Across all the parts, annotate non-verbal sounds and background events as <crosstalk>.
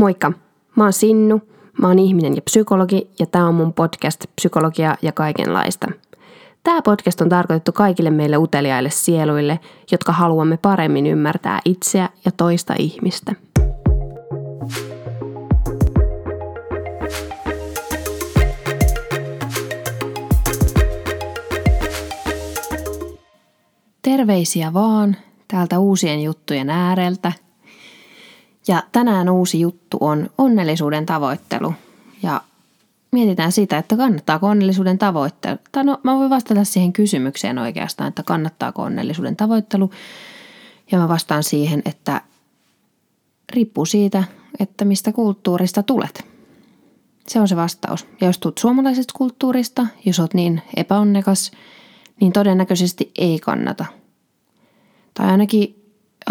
Moikka, mä oon Sinnu, mä oon ihminen ja psykologi ja tää on mun podcast Psykologia ja kaikenlaista. Tämä podcast on tarkoitettu kaikille meille uteliaille sieluille, jotka haluamme paremmin ymmärtää itseä ja toista ihmistä. Terveisiä vaan täältä uusien juttujen ääreltä – ja tänään uusi juttu on onnellisuuden tavoittelu. Ja mietitään sitä, että kannattaako onnellisuuden tavoittelu. Tai no, mä voin vastata siihen kysymykseen oikeastaan, että kannattaako onnellisuuden tavoittelu. Ja mä vastaan siihen, että riippuu siitä, että mistä kulttuurista tulet. Se on se vastaus. Ja jos tulet suomalaisesta kulttuurista, jos oot niin epäonnekas, niin todennäköisesti ei kannata. Tai ainakin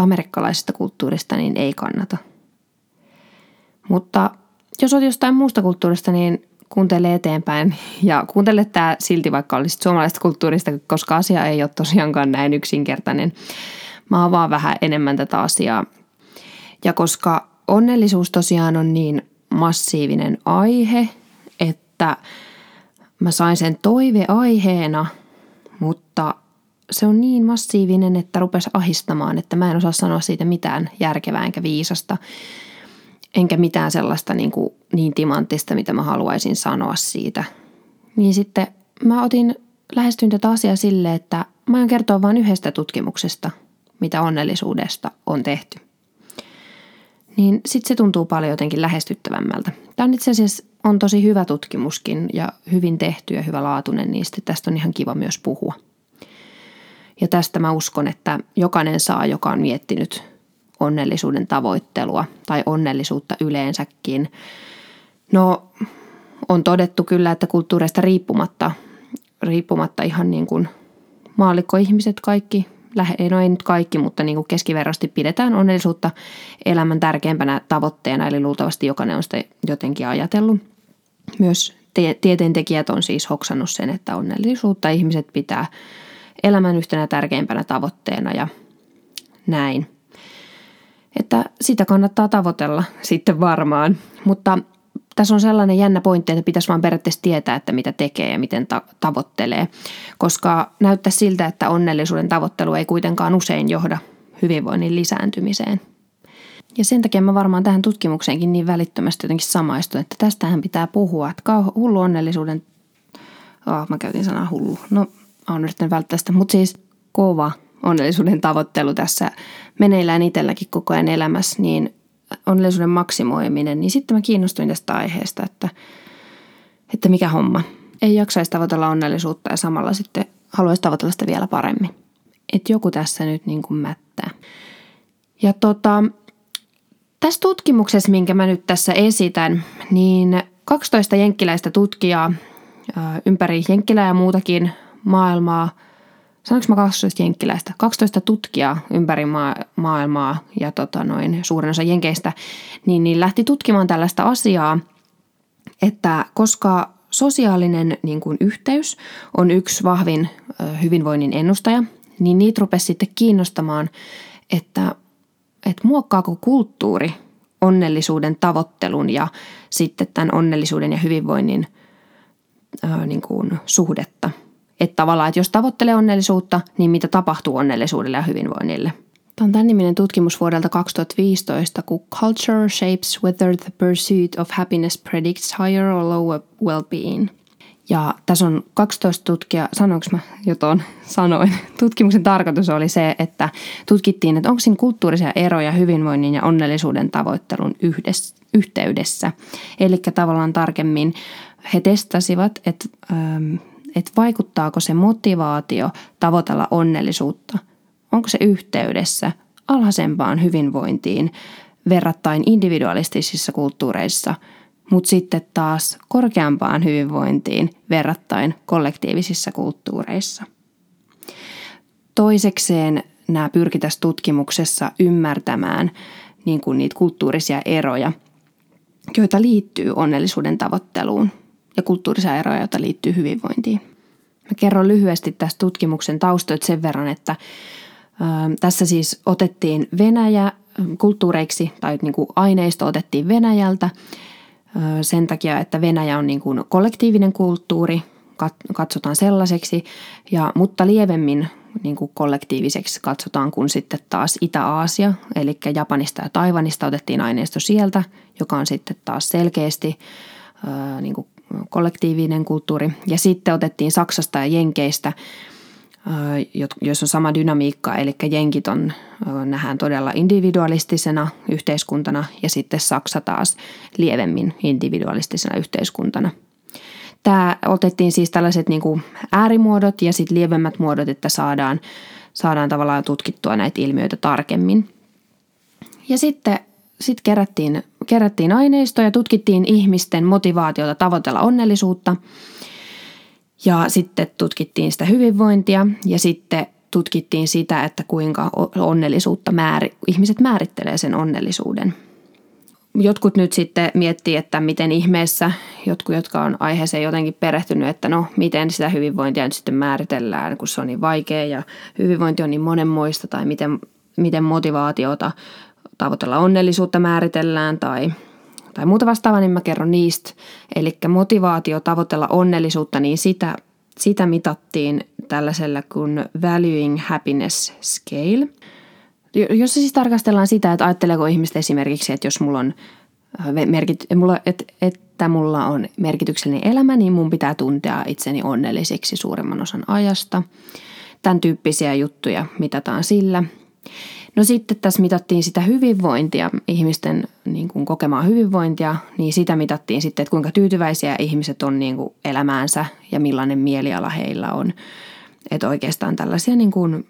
amerikkalaisesta kulttuurista, niin ei kannata. Mutta jos olet jostain muusta kulttuurista, niin kuuntele eteenpäin ja kuuntele tämä silti vaikka olisit suomalaisesta kulttuurista, koska asia ei ole tosiaankaan näin yksinkertainen. Mä avaan vähän enemmän tätä asiaa. Ja koska onnellisuus tosiaan on niin massiivinen aihe, että mä sain sen toiveaiheena, mutta se on niin massiivinen, että rupes ahistamaan, että mä en osaa sanoa siitä mitään järkevää enkä viisasta. Enkä mitään sellaista niin, kuin, niin timanttista, mitä mä haluaisin sanoa siitä. Niin sitten mä otin, lähestyin tätä asiaa sille, että mä aion kertoa vain yhdestä tutkimuksesta, mitä onnellisuudesta on tehty. Niin sitten se tuntuu paljon jotenkin lähestyttävämmältä. Tämä on itse asiassa on tosi hyvä tutkimuskin ja hyvin tehty ja hyvä laatuinen, niin sitten tästä on ihan kiva myös puhua – ja tästä mä uskon, että jokainen saa, joka on miettinyt onnellisuuden tavoittelua tai onnellisuutta yleensäkin. No, on todettu kyllä, että kulttuureista riippumatta, riippumatta ihan niin kuin maallikkoihmiset kaikki, no ei nyt kaikki, mutta niin kuin keskiverrosti pidetään onnellisuutta elämän tärkeimpänä tavoitteena, eli luultavasti jokainen on sitä jotenkin ajatellut. Myös tieteentekijät on siis hoksannut sen, että onnellisuutta ihmiset pitää – elämän yhtenä tärkeimpänä tavoitteena ja näin. Että sitä kannattaa tavoitella sitten varmaan, mutta tässä on sellainen jännä pointti, että pitäisi vaan periaatteessa tietää, että mitä tekee ja miten ta- tavoittelee, koska näyttää siltä, että onnellisuuden tavoittelu ei kuitenkaan usein johda hyvinvoinnin lisääntymiseen. Ja sen takia mä varmaan tähän tutkimukseenkin niin välittömästi jotenkin samaistun, että tästähän pitää puhua, että hullu onnellisuuden, oh, mä käytin sanaa hullu, no olen yrittänyt välttää sitä, mutta siis kova onnellisuuden tavoittelu tässä meneillään itselläkin koko ajan elämässä, niin onnellisuuden maksimoiminen, niin sitten mä kiinnostuin tästä aiheesta, että, että mikä homma. Ei jaksaisi tavoitella onnellisuutta ja samalla sitten haluaisi tavoitella sitä vielä paremmin. Että joku tässä nyt niin kuin mättää. Ja tota, tässä tutkimuksessa, minkä mä nyt tässä esitän, niin 12 jenkkiläistä tutkijaa ympäri Jenkkilää ja muutakin maailmaa, sanoinko mä 12 jenkkiläistä, 12 tutkijaa ympäri maa, maailmaa ja tota noin, suurin osa jenkeistä, niin, niin lähti tutkimaan tällaista asiaa, että koska sosiaalinen niin kuin yhteys on yksi vahvin hyvinvoinnin ennustaja, niin niitä rupesi sitten kiinnostamaan, että, että muokkaako kulttuuri onnellisuuden tavoittelun ja sitten tämän onnellisuuden ja hyvinvoinnin niin kuin suhdetta – että tavallaan, että jos tavoittelee onnellisuutta, niin mitä tapahtuu onnellisuudelle ja hyvinvoinnille. Tämä on tämän niminen tutkimus vuodelta 2015, kun Culture Shapes Whether the Pursuit of Happiness Predicts Higher or Lower Well-Being. Ja tässä on 12 tutkijaa, sanoinko mä jo tuon <laughs> sanoin. Tutkimuksen tarkoitus oli se, että tutkittiin, että onko siinä kulttuurisia eroja hyvinvoinnin ja onnellisuuden tavoittelun yhdessä, yhteydessä. Eli tavallaan tarkemmin he testasivat, että ähm, että vaikuttaako se motivaatio tavoitella onnellisuutta, onko se yhteydessä alhaisempaan hyvinvointiin verrattain individualistisissa kulttuureissa, mutta sitten taas korkeampaan hyvinvointiin verrattain kollektiivisissa kulttuureissa. Toisekseen nämä pyrki tässä tutkimuksessa ymmärtämään niin kuin niitä kulttuurisia eroja, joita liittyy onnellisuuden tavoitteluun ja kulttuurisia eroja, joita liittyy hyvinvointiin. Mä kerron lyhyesti tästä tutkimuksen taustoit sen verran, että tässä siis otettiin Venäjä, kulttuureiksi tai niin kuin aineisto otettiin Venäjältä sen takia, että Venäjä on niin kuin kollektiivinen kulttuuri, katsotaan sellaiseksi, ja, mutta lievemmin niin kuin kollektiiviseksi katsotaan, kun sitten taas Itä-Aasia, eli Japanista ja Taivanista otettiin aineisto sieltä, joka on sitten taas selkeästi niin kuin kollektiivinen kulttuuri. Ja sitten otettiin Saksasta ja Jenkeistä, jos on sama dynamiikka, eli jenkit on, nähdään todella individualistisena yhteiskuntana ja sitten Saksa taas lievemmin individualistisena yhteiskuntana. Tämä otettiin siis tällaiset niin kuin äärimuodot ja sitten lievemmät muodot, että saadaan, saadaan tavallaan tutkittua näitä ilmiöitä tarkemmin. Ja sitten sit kerättiin, kerättiin aineistoa ja tutkittiin ihmisten motivaatiota tavoitella onnellisuutta – ja sitten tutkittiin sitä hyvinvointia ja sitten tutkittiin sitä, että kuinka onnellisuutta määri, ihmiset määrittelee sen onnellisuuden. Jotkut nyt sitten miettii, että miten ihmeessä, jotkut, jotka on aiheeseen jotenkin perehtynyt, että no miten sitä hyvinvointia nyt sitten määritellään, kun se on niin vaikea ja hyvinvointi on niin monenmoista tai miten, miten motivaatiota tavoitella onnellisuutta määritellään tai tai muuta vastaavaa, niin mä kerron niistä. Eli motivaatio tavoitella onnellisuutta, niin sitä, sitä mitattiin tällaisella kuin Valuing Happiness Scale. Jos siis tarkastellaan sitä, että ajatteleeko ihmiset esimerkiksi, että jos mulla on äh, merkit, mulla, että, että mulla on merkityksellinen elämä, niin mun pitää tuntea itseni onnelliseksi suurimman osan ajasta. Tämän tyyppisiä juttuja mitataan sillä. No sitten tässä mitattiin sitä hyvinvointia, ihmisten niin kuin kokemaa hyvinvointia, niin sitä mitattiin sitten, että kuinka tyytyväisiä ihmiset on niin kuin elämäänsä ja millainen mieliala heillä on. Että oikeastaan tällaisia niin kuin,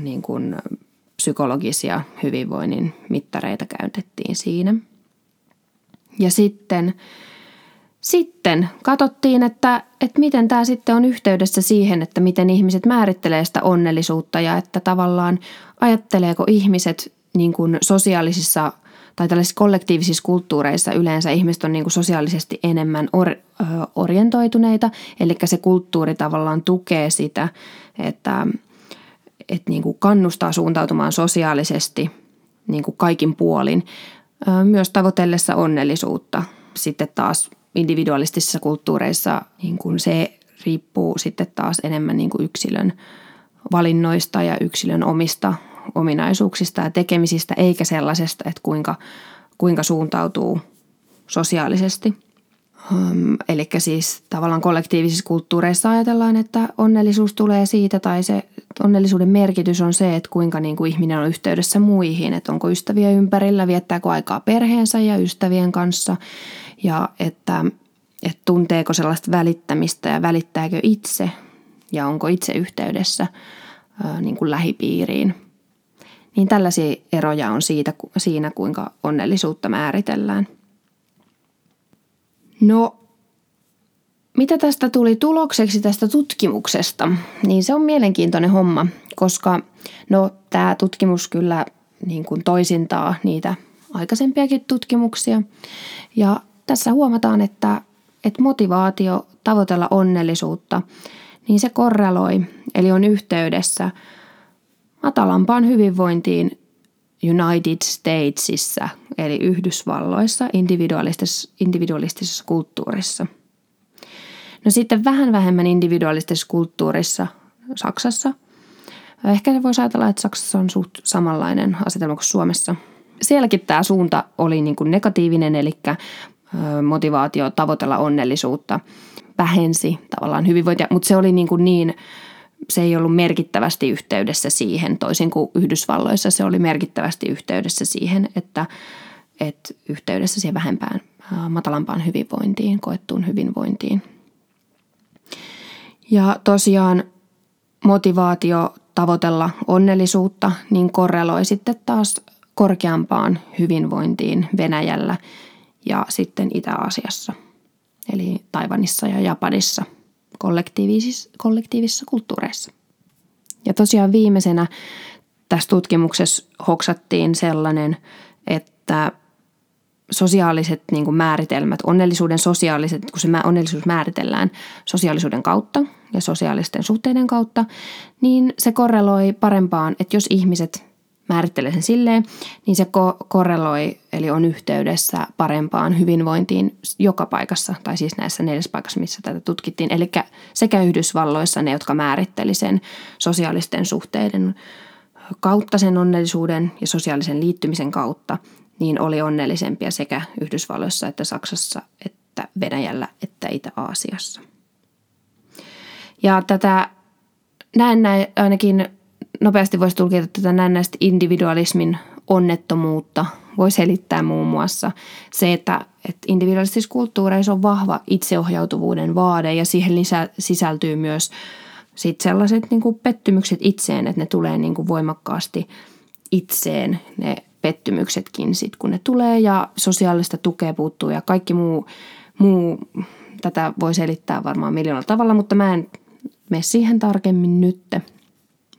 niin kuin psykologisia hyvinvoinnin mittareita käytettiin siinä. Ja sitten, sitten katsottiin, että, että miten tämä sitten on yhteydessä siihen, että miten ihmiset määrittelee sitä onnellisuutta ja että tavallaan ajatteleeko ihmiset niin kuin sosiaalisissa tai tällaisissa kollektiivisissa kulttuureissa yleensä ihmiset on niin kuin sosiaalisesti enemmän or, orientoituneita, eli se kulttuuri tavallaan tukee sitä, että, että niin kuin kannustaa suuntautumaan sosiaalisesti niin kuin kaikin puolin, myös tavoitellessa onnellisuutta. Sitten taas individualistisissa kulttuureissa niin kuin se riippuu sitten taas enemmän niin kuin yksilön valinnoista ja yksilön omista ominaisuuksista ja tekemisistä, eikä sellaisesta, että kuinka, kuinka suuntautuu sosiaalisesti. Um, eli siis tavallaan kollektiivisissa kulttuureissa ajatellaan, että onnellisuus tulee siitä tai se onnellisuuden merkitys on se, että kuinka niin kuin ihminen on yhteydessä muihin, että onko ystäviä ympärillä, viettääkö aikaa perheensä ja ystävien kanssa ja että, että tunteeko sellaista välittämistä ja välittääkö itse ja onko itse yhteydessä niin kuin lähipiiriin – niin tällaisia eroja on siitä, siinä, kuinka onnellisuutta määritellään. No, mitä tästä tuli tulokseksi tästä tutkimuksesta? Niin se on mielenkiintoinen homma, koska no, tämä tutkimus kyllä niin kuin toisintaa niitä aikaisempiakin tutkimuksia. Ja tässä huomataan, että, että motivaatio tavoitella onnellisuutta, niin se korreloi, eli on yhteydessä – matalampaan hyvinvointiin United Statesissa, eli Yhdysvalloissa, individualistisessa, individualistisessa kulttuurissa. No sitten vähän vähemmän individualistisessa kulttuurissa Saksassa. Ehkä se voisi ajatella, että Saksassa on suht samanlainen asetelma kuin Suomessa. Sielläkin tämä suunta oli niin kuin negatiivinen, eli motivaatio tavoitella onnellisuutta vähensi tavallaan hyvinvointia, mutta se oli niin, kuin niin se ei ollut merkittävästi yhteydessä siihen, toisin kuin Yhdysvalloissa se oli merkittävästi yhteydessä siihen, että, että yhteydessä siihen vähempään, matalampaan hyvinvointiin, koettuun hyvinvointiin. Ja tosiaan motivaatio tavoitella onnellisuutta niin korreloi sitten taas korkeampaan hyvinvointiin Venäjällä ja sitten Itä-Aasiassa, eli Taivanissa ja Japanissa – kollektiivisissa, kollektiivisissa kulttuureissa. Ja tosiaan viimeisenä tässä tutkimuksessa hoksattiin sellainen, että sosiaaliset niin kuin määritelmät, onnellisuuden sosiaaliset, kun se onnellisuus määritellään sosiaalisuuden kautta ja sosiaalisten suhteiden kautta, niin se korreloi parempaan, että jos ihmiset määrittelee sen silleen, niin se ko- korreloi, eli on yhteydessä parempaan hyvinvointiin joka paikassa, tai siis näissä neljässä paikassa, missä tätä tutkittiin. Eli sekä Yhdysvalloissa ne, jotka määritteli sen sosiaalisten suhteiden kautta sen onnellisuuden ja sosiaalisen liittymisen kautta, niin oli onnellisempia sekä Yhdysvalloissa että Saksassa, että Venäjällä että Itä-Aasiassa. Ja tätä näin, näin ainakin nopeasti voisi tulkita tätä näennäistä individualismin onnettomuutta. Voi selittää muun muassa se, että, että individualistisissa kulttuureissa on vahva itseohjautuvuuden vaade ja siihen lisä, sisältyy myös sit sellaiset niin kuin pettymykset itseen, että ne tulee niin kuin voimakkaasti itseen ne pettymyksetkin sit, kun ne tulee ja sosiaalista tukea puuttuu ja kaikki muu, muu tätä voi selittää varmaan miljoonalla tavalla, mutta mä en mene siihen tarkemmin nytte.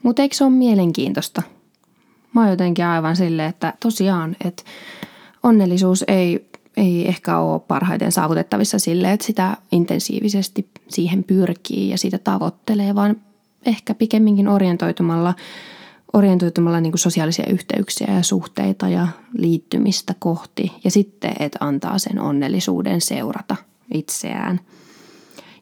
Mutta eikö se ole mielenkiintoista? Mä oon jotenkin aivan silleen, että tosiaan, että onnellisuus ei, ei ehkä ole parhaiten saavutettavissa sille, että sitä intensiivisesti siihen pyrkii ja sitä tavoittelee, vaan ehkä pikemminkin orientoitumalla, orientoitumalla niin kuin sosiaalisia yhteyksiä ja suhteita ja liittymistä kohti ja sitten, että antaa sen onnellisuuden seurata itseään –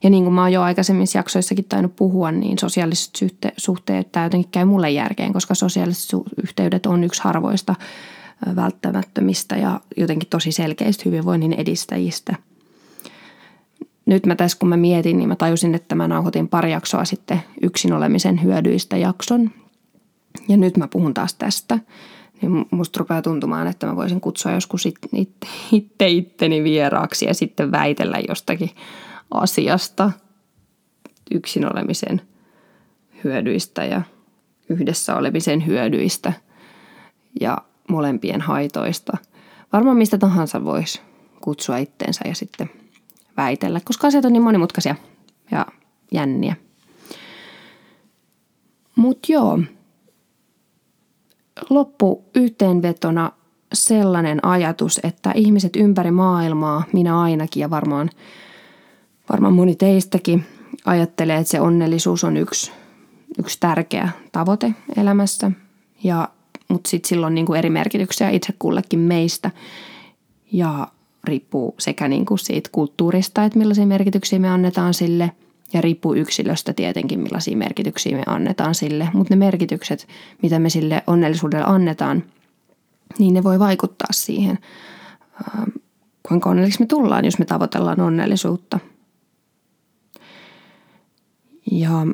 ja niin kuin mä oon jo aikaisemmissa jaksoissakin tainnut puhua, niin sosiaaliset suhteet, tämä jotenkin käy mulle järkeen, koska sosiaaliset yhteydet on yksi harvoista välttämättömistä ja jotenkin tosi selkeistä hyvinvoinnin edistäjistä. Nyt mä tässä kun mä mietin, niin mä tajusin, että mä nauhoitin pari jaksoa sitten yksin olemisen hyödyistä jakson. Ja nyt mä puhun taas tästä. Niin musta rupeaa tuntumaan, että mä voisin kutsua joskus itse itteni vieraaksi ja sitten väitellä jostakin asiasta, yksin olemisen hyödyistä ja yhdessä olemisen hyödyistä ja molempien haitoista. Varmaan mistä tahansa voisi kutsua itteensä ja sitten väitellä, koska asiat on niin monimutkaisia ja jänniä. Mutta joo, loppu yhteenvetona sellainen ajatus, että ihmiset ympäri maailmaa, minä ainakin ja varmaan varmaan moni teistäkin ajattelee, että se onnellisuus on yksi, yksi tärkeä tavoite elämässä. Ja, mutta sitten silloin niin kuin eri merkityksiä itse kullekin meistä. Ja riippuu sekä niin kuin siitä kulttuurista, että millaisia merkityksiä me annetaan sille, ja riippuu yksilöstä tietenkin, millaisia merkityksiä me annetaan sille. Mutta ne merkitykset, mitä me sille onnellisuudelle annetaan, niin ne voi vaikuttaa siihen, kuinka onnellisiksi me tullaan, jos me tavoitellaan onnellisuutta – ja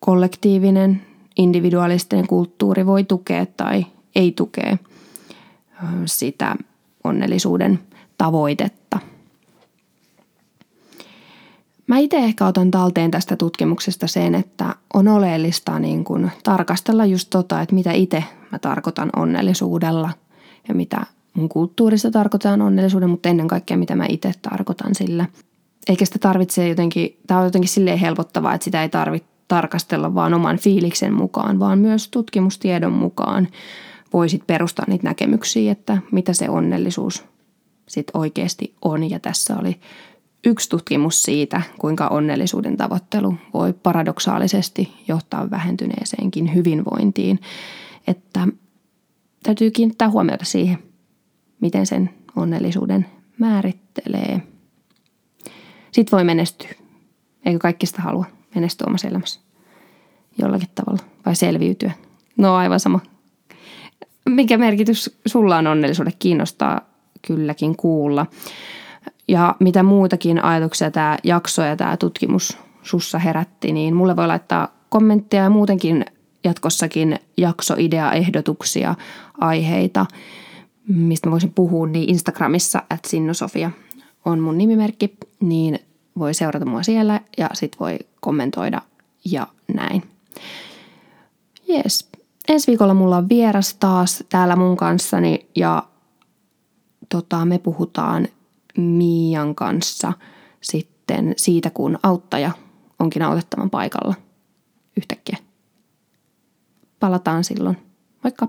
kollektiivinen, individualistinen kulttuuri voi tukea tai ei tukea sitä onnellisuuden tavoitetta. Mä itse ehkä otan talteen tästä tutkimuksesta sen, että on oleellista niin kuin tarkastella just tota, että mitä itse mä tarkoitan onnellisuudella ja mitä mun kulttuurissa tarkoitan onnellisuuden, mutta ennen kaikkea mitä mä itse tarkoitan sillä – eikä sitä tarvitse jotenkin, tämä on jotenkin silleen helpottavaa, että sitä ei tarvitse tarkastella vaan oman fiiliksen mukaan, vaan myös tutkimustiedon mukaan voisit perustaa niitä näkemyksiä, että mitä se onnellisuus sitten oikeasti on. Ja tässä oli yksi tutkimus siitä, kuinka onnellisuuden tavoittelu voi paradoksaalisesti johtaa vähentyneeseenkin hyvinvointiin. Että täytyy kiinnittää huomiota siihen, miten sen onnellisuuden määrittelee – sit voi menestyä. Eikö kaikki sitä halua menestyä omassa elämässä? Jollakin tavalla. Vai selviytyä? No aivan sama. Mikä merkitys sulla on onnellisuudelle? Kiinnostaa kylläkin kuulla. Ja mitä muutakin ajatuksia tämä jakso ja tämä tutkimus sussa herätti, niin mulle voi laittaa kommentteja ja muutenkin jatkossakin jaksoidea-ehdotuksia, aiheita, mistä mä voisin puhua, niin Instagramissa at Sinnosofia on mun nimimerkki, niin voi seurata mua siellä ja sit voi kommentoida ja näin. Yes. Ensi viikolla mulla on vieras taas täällä mun kanssani ja tota, me puhutaan Mian kanssa sitten siitä, kun auttaja onkin autettavan paikalla yhtäkkiä. Palataan silloin. Moikka!